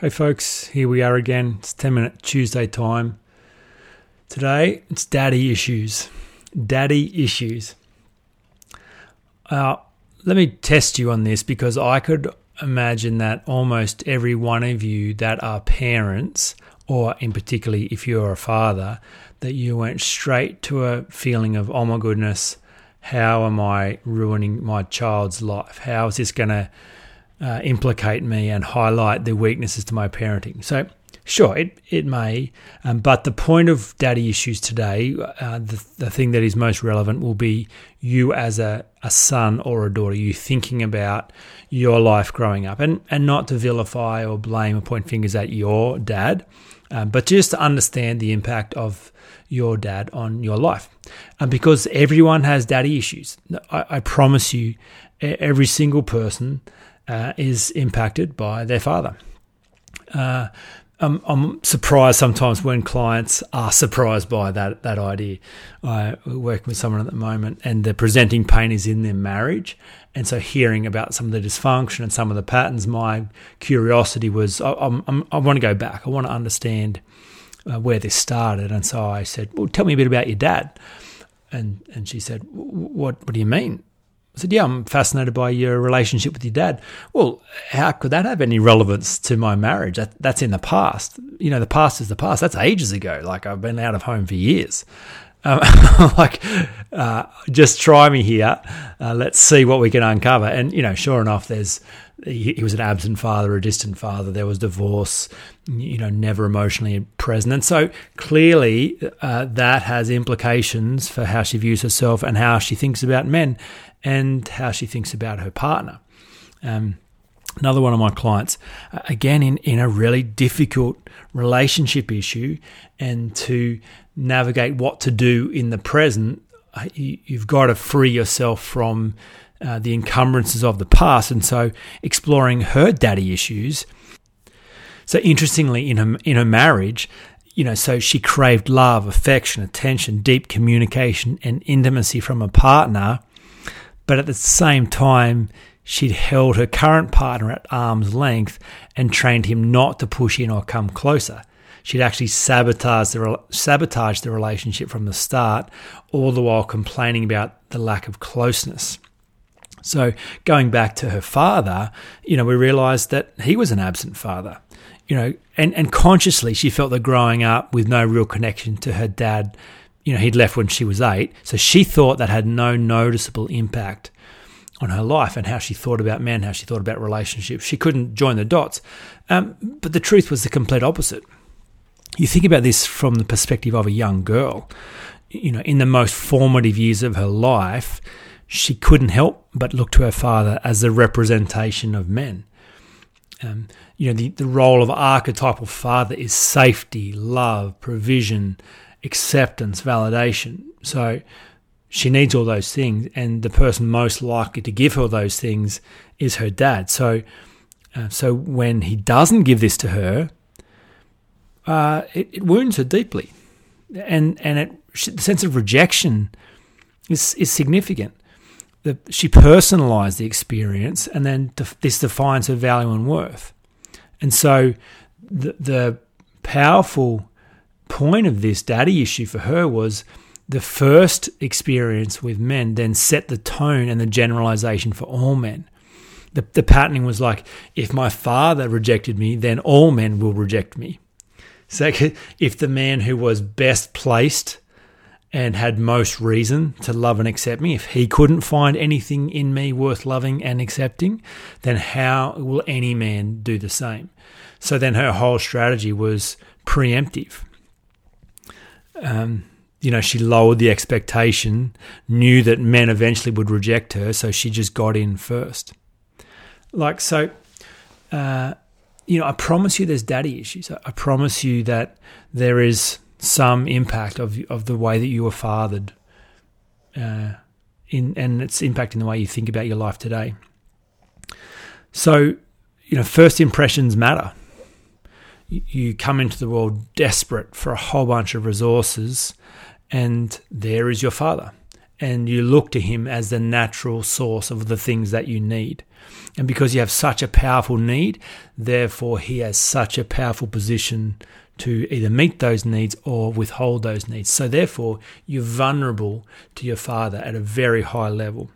Hey folks, here we are again. It's 10 minute Tuesday time. Today it's daddy issues. Daddy issues. Uh, let me test you on this because I could imagine that almost every one of you that are parents, or in particularly if you're a father, that you went straight to a feeling of, oh my goodness, how am I ruining my child's life? How is this going to uh, implicate me and highlight the weaknesses to my parenting. So, sure, it, it may, um, but the point of daddy issues today, uh, the, the thing that is most relevant will be you as a, a son or a daughter, you thinking about your life growing up, and, and not to vilify or blame or point fingers at your dad, um, but just to understand the impact of your dad on your life. And because everyone has daddy issues, I, I promise you, every single person uh, is impacted by their father. Uh, I'm, I'm, surprised sometimes when clients are surprised by that that idea. I work with someone at the moment, and the presenting pain is in their marriage, and so hearing about some of the dysfunction and some of the patterns, my curiosity was I, I'm, i want to go back. I want to understand uh, where this started, and so I said, "Well, tell me a bit about your dad." And and she said, "What what do you mean?" I said, Yeah, I'm fascinated by your relationship with your dad. Well, how could that have any relevance to my marriage? That, that's in the past. You know, the past is the past. That's ages ago. Like, I've been out of home for years. Um, like, uh, just try me here. Uh, let's see what we can uncover. And, you know, sure enough, there's, he, was an absent father, a distant father. There was divorce, you know, never emotionally present. And so clearly uh, that has implications for how she views herself and how she thinks about men and how she thinks about her partner. Um, another one of my clients, uh, again, in, in a really difficult relationship issue, and to navigate what to do in the present, uh, you, have got to free yourself from uh, the encumbrances of the past. And so, exploring her daddy issues. So, interestingly, in her in her marriage, you know, so she craved love, affection, attention, deep communication, and intimacy from a partner but at the same time, she'd held her current partner at arm's length and trained him not to push in or come closer. She'd actually sabotaged the, sabotaged the relationship from the start, all the while complaining about the lack of closeness. So, going back to her father, you know, we realized that he was an absent father, you know, and, and consciously she felt that growing up with no real connection to her dad you know, he'd left when she was eight. So she thought that had no noticeable impact on her life and how she thought about men, how she thought about relationships. She couldn't join the dots. Um, but the truth was the complete opposite. You think about this from the perspective of a young girl. You know, in the most formative years of her life, she couldn't help but look to her father as a representation of men. Um, you know, the, the role of archetypal father is safety, love, provision, acceptance, validation. So she needs all those things, and the person most likely to give her those things is her dad. So, uh, so when he doesn't give this to her, uh, it, it, wounds her deeply, and and it, the sense of rejection is is significant. The, she personalized the experience, and then def, this defines her value and worth. And so, the the powerful point of this daddy issue for her was the first experience with men then set the tone and the generalization for all men. The, the patterning was like, if my father rejected me, then all men will reject me. So if the man who was best placed and had most reason to love and accept me, if he couldn't find anything in me worth loving and accepting, then how will any man do the same? So then her whole strategy was preemptive um, you know, she lowered the expectation, knew that men eventually would reject her, so she just got in first. Like, so, uh, you know, I promise you there's daddy issues. I promise you that there is some impact of of the way that you were fathered, uh, in and it's impacting the way you think about your life today. So, you know, first impressions matter. You come into the world desperate for a whole bunch of resources, and there is your father. And you look to him as the natural source of the things that you need. And because you have such a powerful need, therefore, he has such a powerful position to either meet those needs or withhold those needs. So, therefore, you're vulnerable to your father at a very high level.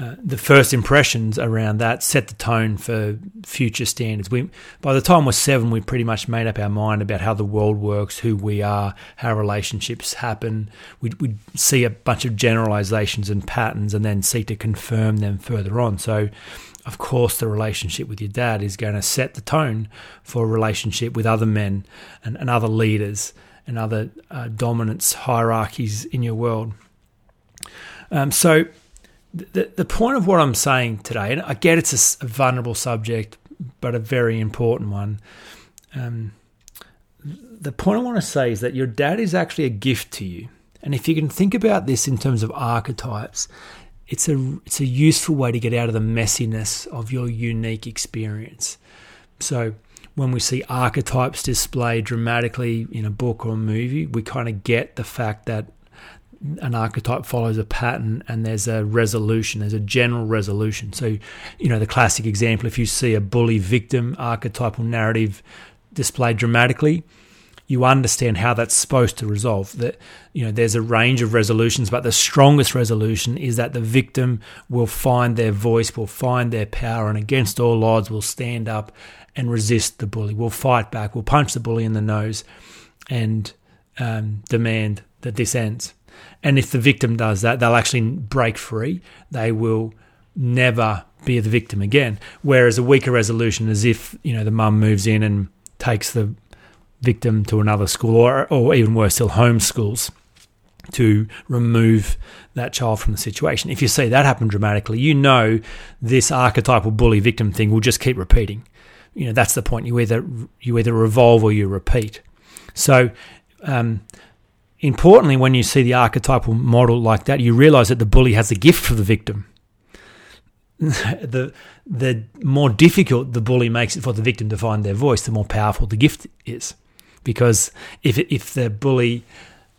Uh, the first impressions around that set the tone for future standards. We, by the time we're seven, we pretty much made up our mind about how the world works, who we are, how relationships happen. We'd, we'd see a bunch of generalizations and patterns and then seek to confirm them further on. So, of course, the relationship with your dad is going to set the tone for a relationship with other men and, and other leaders and other uh, dominance hierarchies in your world. Um, so, the, the point of what I'm saying today, and I get it's a, vulnerable subject, but a very important one. Um, the point I want to say is that your dad is actually a gift to you. And if you can think about this in terms of archetypes, it's a it's a useful way to get out of the messiness of your unique experience. So when we see archetypes displayed dramatically in a book or a movie, we kind of get the fact that an archetype follows a pattern and there's a resolution, there's a general resolution. So, you know, the classic example if you see a bully victim archetypal narrative displayed dramatically, you understand how that's supposed to resolve. That you know, there's a range of resolutions, but the strongest resolution is that the victim will find their voice, will find their power, and against all odds will stand up and resist the bully. Will fight back. Will punch the bully in the nose, and um, demand that this ends. And if the victim does that, they'll actually break free. They will never be the victim again. Whereas a weaker resolution is if, you know, the mum moves in and takes the victim to another school or, or even worse, still homeschools to remove that child from the situation. If you see that happen dramatically, you know this archetypal bully victim thing will just keep repeating. You know, that's the point. You either you either revolve or you repeat. So um, Importantly, when you see the archetypal model like that, you realize that the bully has a gift for the victim. the the more difficult the bully makes it for the victim to find their voice, the more powerful the gift is. Because if if the bully,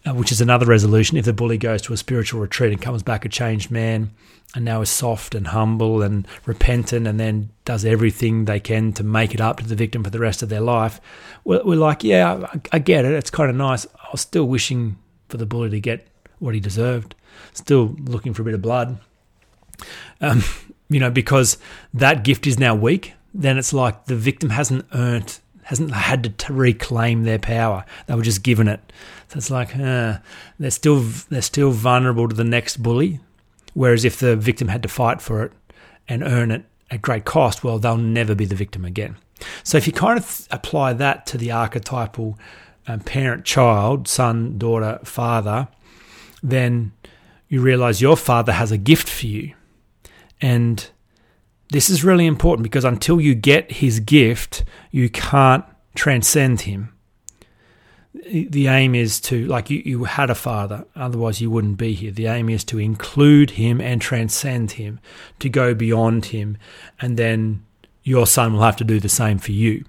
uh, which is another resolution, if the bully goes to a spiritual retreat and comes back a changed man, and now is soft and humble and repentant and then does everything they can to make it up to the victim for the rest of their life, we're, we're like, yeah, I, I, get it. It's kind of nice. I was still wishing for the bully to get what he deserved, still looking for a bit of blood. Um, you know, because that gift is now weak, then it's like the victim hasn't earned, hasn't had to reclaim their power. They were just given it. So it's like uh, they're still they're still vulnerable to the next bully Whereas if the victim had to fight for it and earn it at great cost, well, they'll never be the victim again. So if you kind of apply that to the archetypal um, parent child, son, daughter, father, then you realize your father has a gift for you. And this is really important because until you get his gift, you can't transcend him. The aim is to like you, you had a father otherwise you wouldn't be here. The aim is to include him and transcend him to go beyond him and then your son will have to do the same for you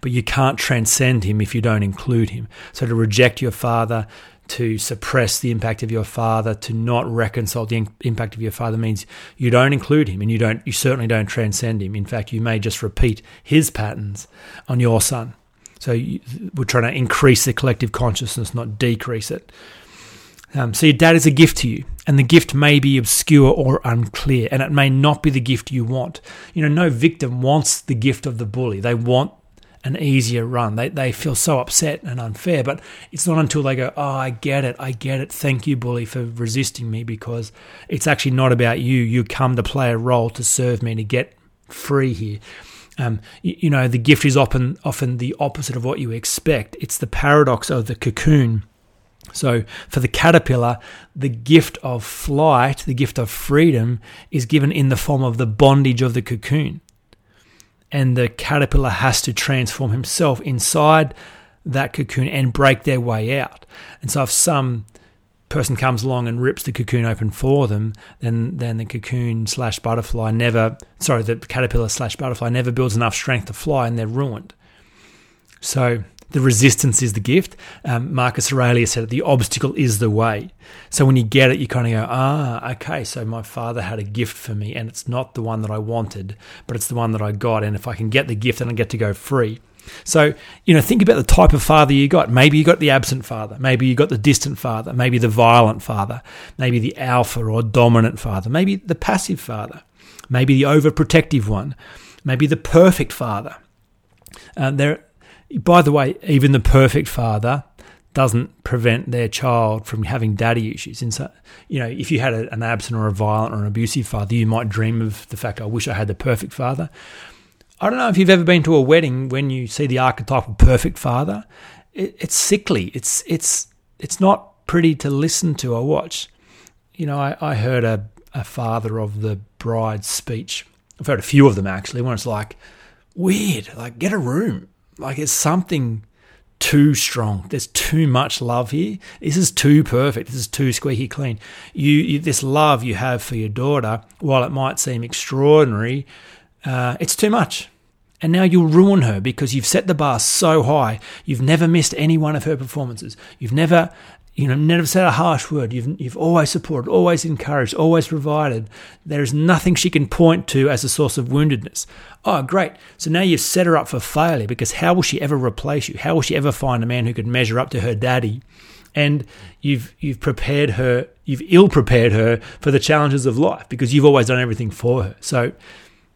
but you can't transcend him if you don't include him so to reject your father to suppress the impact of your father to not reconcile the impact of your father means you don't include him and you don't you certainly don't transcend him in fact you may just repeat his patterns on your son so you, we're trying to increase the collective consciousness, not decrease it. Um, so your dad is a gift to you, and the gift may be obscure or unclear, and it may not be the gift you want. You know, no victim wants the gift of the bully. They want an easier run. They they feel so upset and unfair, but it's not until they go, "Oh, I get it. I get it. Thank you, bully, for resisting me because it's actually not about you. You come to play a role to serve me to get free here." Um, you, you, know, the gift is often often the opposite of what you expect. It's the paradox of the cocoon. So, for the caterpillar, the gift of flight, the gift of freedom, is given in the form of the bondage of the cocoon. And the caterpillar has to transform himself inside that cocoon and break their way out. And so if some person comes along and rips the cocoon open for them, then then the cocoon slash butterfly never sorry, the caterpillar slash butterfly never builds enough strength to fly and they're ruined. So the resistance is the gift. Um, Marcus Aurelius said the obstacle is the way. So when you get it, you kind of go, ah, okay, so my father had a gift for me, and it's not the one that I wanted, but it's the one that I got. And if I can get the gift, then I get to go free. So, you know, think about the type of father you got. Maybe you got the absent father. Maybe you got the distant father. Maybe the violent father. Maybe the alpha or dominant father. Maybe the passive father. Maybe the overprotective one. Maybe the perfect father. Uh, there, by the way, even the perfect father doesn't prevent their child from having daddy issues. And so, you know, if you had a, an absent or a violent or an abusive father, you might dream of the fact, I wish I had the perfect father. I don't know if you've ever been to a wedding when you see the archetypal perfect father. It, it's sickly. It's it's it's not pretty to listen to or watch. You know, I, I heard a, a father of the bride's speech. I've heard a few of them actually, when it's like, weird, like get a room like it's something too strong. There's too much love here. This is too perfect. This is too squeaky clean. You, you this love you have for your daughter, while it might seem extraordinary, uh, it's too much. And now you'll ruin her because you've set the bar so high. You've never missed any one of her performances. You've never you know, never said a harsh word. You've, you've always supported, always encouraged, always provided. There is nothing she can point to as a source of woundedness. Oh, great. So now you've set her up for failure because how will she ever replace you? How will she ever find a man who could measure up to her daddy? And you've, you've prepared her, you've ill prepared her for the challenges of life because you've always done everything for her. So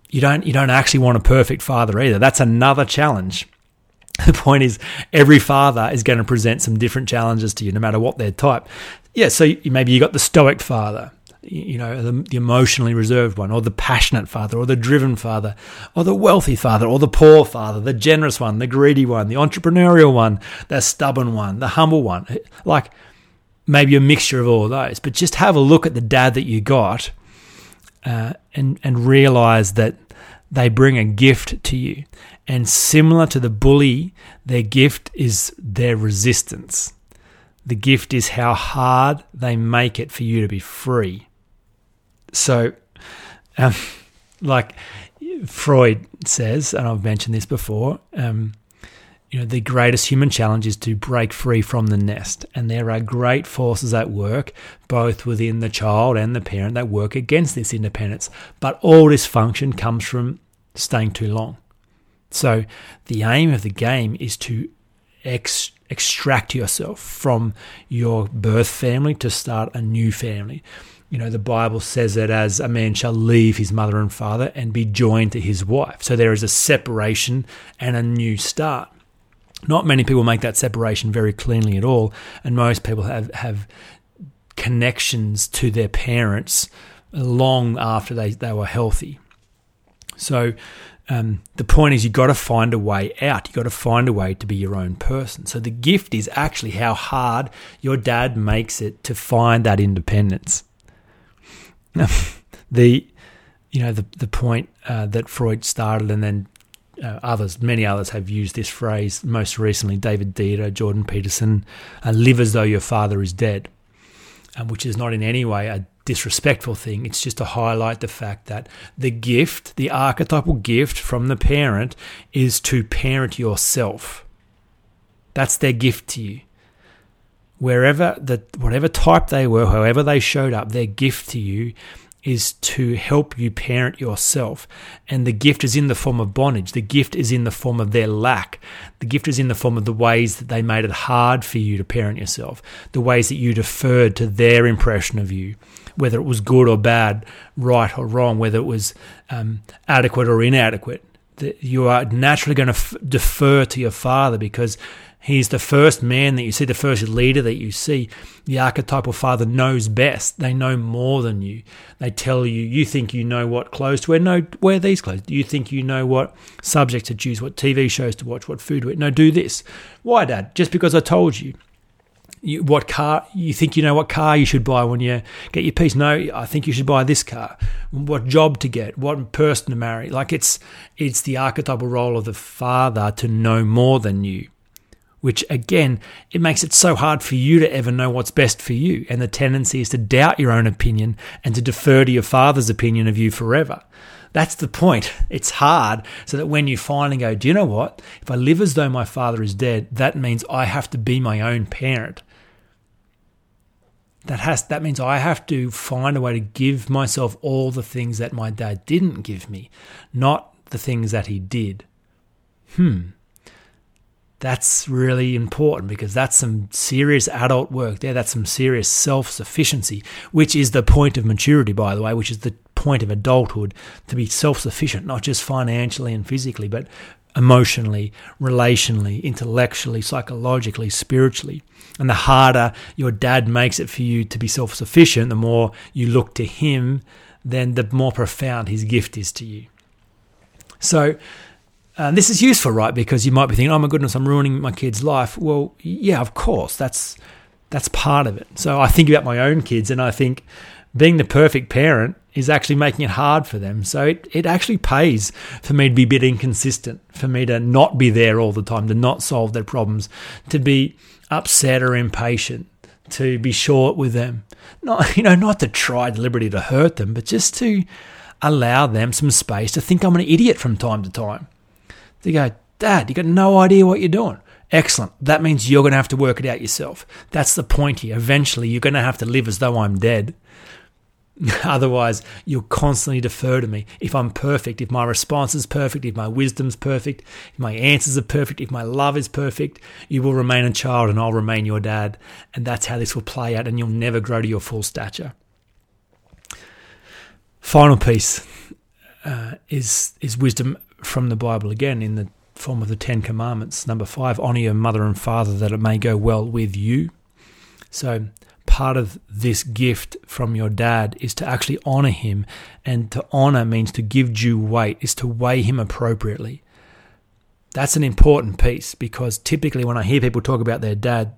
you don't, you don't actually want a perfect father either. That's another challenge the point is, every father is going to present some different challenges to you, no matter what their type. Yeah, so maybe you got the stoic father, you know, the, the, emotionally reserved one, or the passionate father, or the driven father, or the wealthy father, or the poor father, the generous one, the greedy one, the entrepreneurial one, the stubborn one, the humble one. Like maybe a mixture of all those. But just have a look at the dad that you got uh, and, and realize that they bring a gift to you. And similar to the bully, their gift is their resistance. The gift is how hard they make it for you to be free. So, um, like Freud says, and I've mentioned this before, um, you know, the greatest human challenge is to break free from the nest. And there are great forces at work, both within the child and the parent, that work against this independence. But all dysfunction comes from staying too long. So the aim of the game is to ex- extract yourself from your birth family to start a new family. You know, the Bible says it as a man shall leave his mother and father and be joined to his wife. So there is a separation and a new start. Not many people make that separation very cleanly at all, and most people have, have connections to their parents long after they, they were healthy. So um, the point is, you've got to find a way out. You've got to find a way to be your own person. So the gift is actually how hard your dad makes it to find that independence. the, you know, the the point uh, that Freud started, and then uh, others, many others have used this phrase. Most recently, David Deida, Jordan Peterson, uh, "Live as though your father is dead," um, which is not in any way a disrespectful thing. It's just to highlight the fact that the gift, the archetypal gift from the parent, is to parent yourself. That's their gift to you. Wherever the whatever type they were, however they showed up, their gift to you is to help you parent yourself. And the gift is in the form of bondage. The gift is in the form of their lack. The gift is in the form of the ways that they made it hard for you to parent yourself, the ways that you deferred to their impression of you, whether it was good or bad, right or wrong, whether it was um, adequate or inadequate. You are naturally going to f- defer to your father because He's the first man that you see, the first leader that you see. The archetypal father knows best. They know more than you. They tell you, you think you know what clothes to wear. No, wear these clothes. You think you know what subjects to choose, what TV shows to watch, what food to eat. No, do this. Why, Dad? Just because I told you. You, what car you think you know what car you should buy when you get your piece? No, I think you should buy this car. What job to get? What person to marry? Like it's it's the archetypal role of the father to know more than you which again, it makes it so hard for you to ever know what's best for you. And the tendency is to doubt your own opinion and to defer to your father's opinion of you forever. That's the point. It's hard so that when you finally go, do you know what? If I live as though my father is dead, that means I have to be my own parent. That has that means I have to find a way to give myself all the things that my dad didn't give me, not the things that he did. Hmm that's really important because that's some serious adult work there. That's some serious self sufficiency, which is the point of maturity, by the way, which is the point of adulthood to be self sufficient, not just financially and physically, but emotionally, relationally, intellectually, psychologically, spiritually. And the harder your dad makes it for you to be self sufficient, the more you look to him, then the more profound his gift is to you. So, and this is useful, right? Because you might be thinking, "Oh my goodness, I'm ruining my kid's life." Well, yeah, of course, that's that's part of it. So I think about my own kids, and I think being the perfect parent is actually making it hard for them. So it, it actually pays for me to be a bit inconsistent, for me to not be there all the time, to not solve their problems, to be upset or impatient, to be short with them. Not you know, not to try deliberately to hurt them, but just to allow them some space to think I'm an idiot from time to time. They go, Dad, you got no idea what you're doing. Excellent. That means you're going to have to work it out yourself. That's the point here. Eventually, you're going to have to live as though I'm dead. Otherwise, you'll constantly defer to me. If I'm perfect, if my response is perfect, if my wisdom's perfect, if my answers are perfect, if my love is perfect, you will remain a child and I'll remain your dad. And that's how this will play out, and you'll never grow to your full stature. Final piece uh, is is wisdom from the Bible again in the form of the Ten Commandments. Number five, honor your mother and father that it may go well with you. So, part of this gift from your dad is to actually honor him. And to honor means to give due weight, is to weigh him appropriately. That's an important piece because typically when I hear people talk about their dad,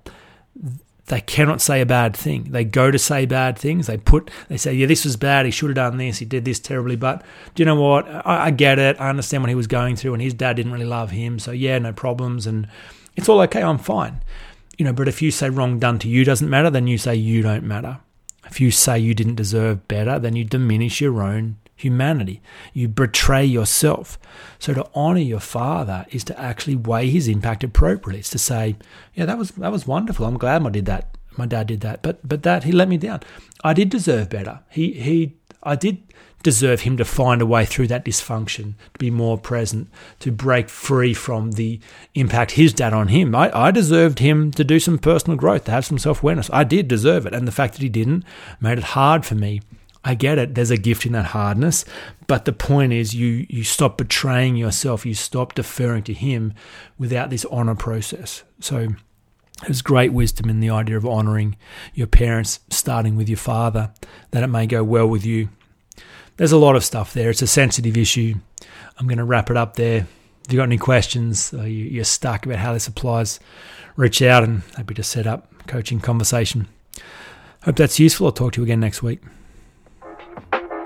they cannot say a bad thing. They go to say bad things. They put, they say, yeah, this was bad. He should have done this. He did this terribly. But do you know what? I, I, get it. I understand what he was going through, and his dad didn't really love him. So yeah, no problems, and it's all okay. I'm fine. You know, but if you say wrong done to you doesn't matter, then you say you don't matter. If you say you didn't deserve better, then you diminish your own humanity. You betray yourself. So to honor your father is to actually weigh his impact appropriately. It's to say, yeah, that was that was wonderful. I'm glad I did that. My dad did that. But but that he let me down. I did deserve better. He he I did deserve him to find a way through that dysfunction, to be more present, to break free from the impact his dad on him. I, I deserved him to do some personal growth, to have some self awareness. I did deserve it. And the fact that he didn't made it hard for me I get it. There's a gift in that hardness, but the point is, you you stop betraying yourself. You stop deferring to Him without this honor process. So there's great wisdom in the idea of honoring your parents, starting with your father, that it may go well with you. There's a lot of stuff there. It's a sensitive issue. I'm going to wrap it up there. If you've got any questions, uh, you're stuck about how this applies, reach out and happy to set up coaching conversation. Hope that's useful. I'll talk to you again next week.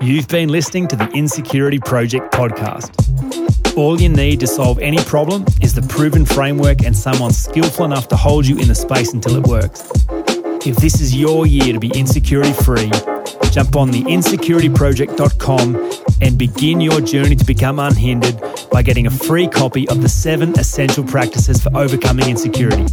You've been listening to the Insecurity Project podcast. All you need to solve any problem is the proven framework and someone skillful enough to hold you in the space until it works. If this is your year to be insecurity free, jump on the insecurityproject.com and begin your journey to become unhindered by getting a free copy of the seven essential practices for overcoming insecurity.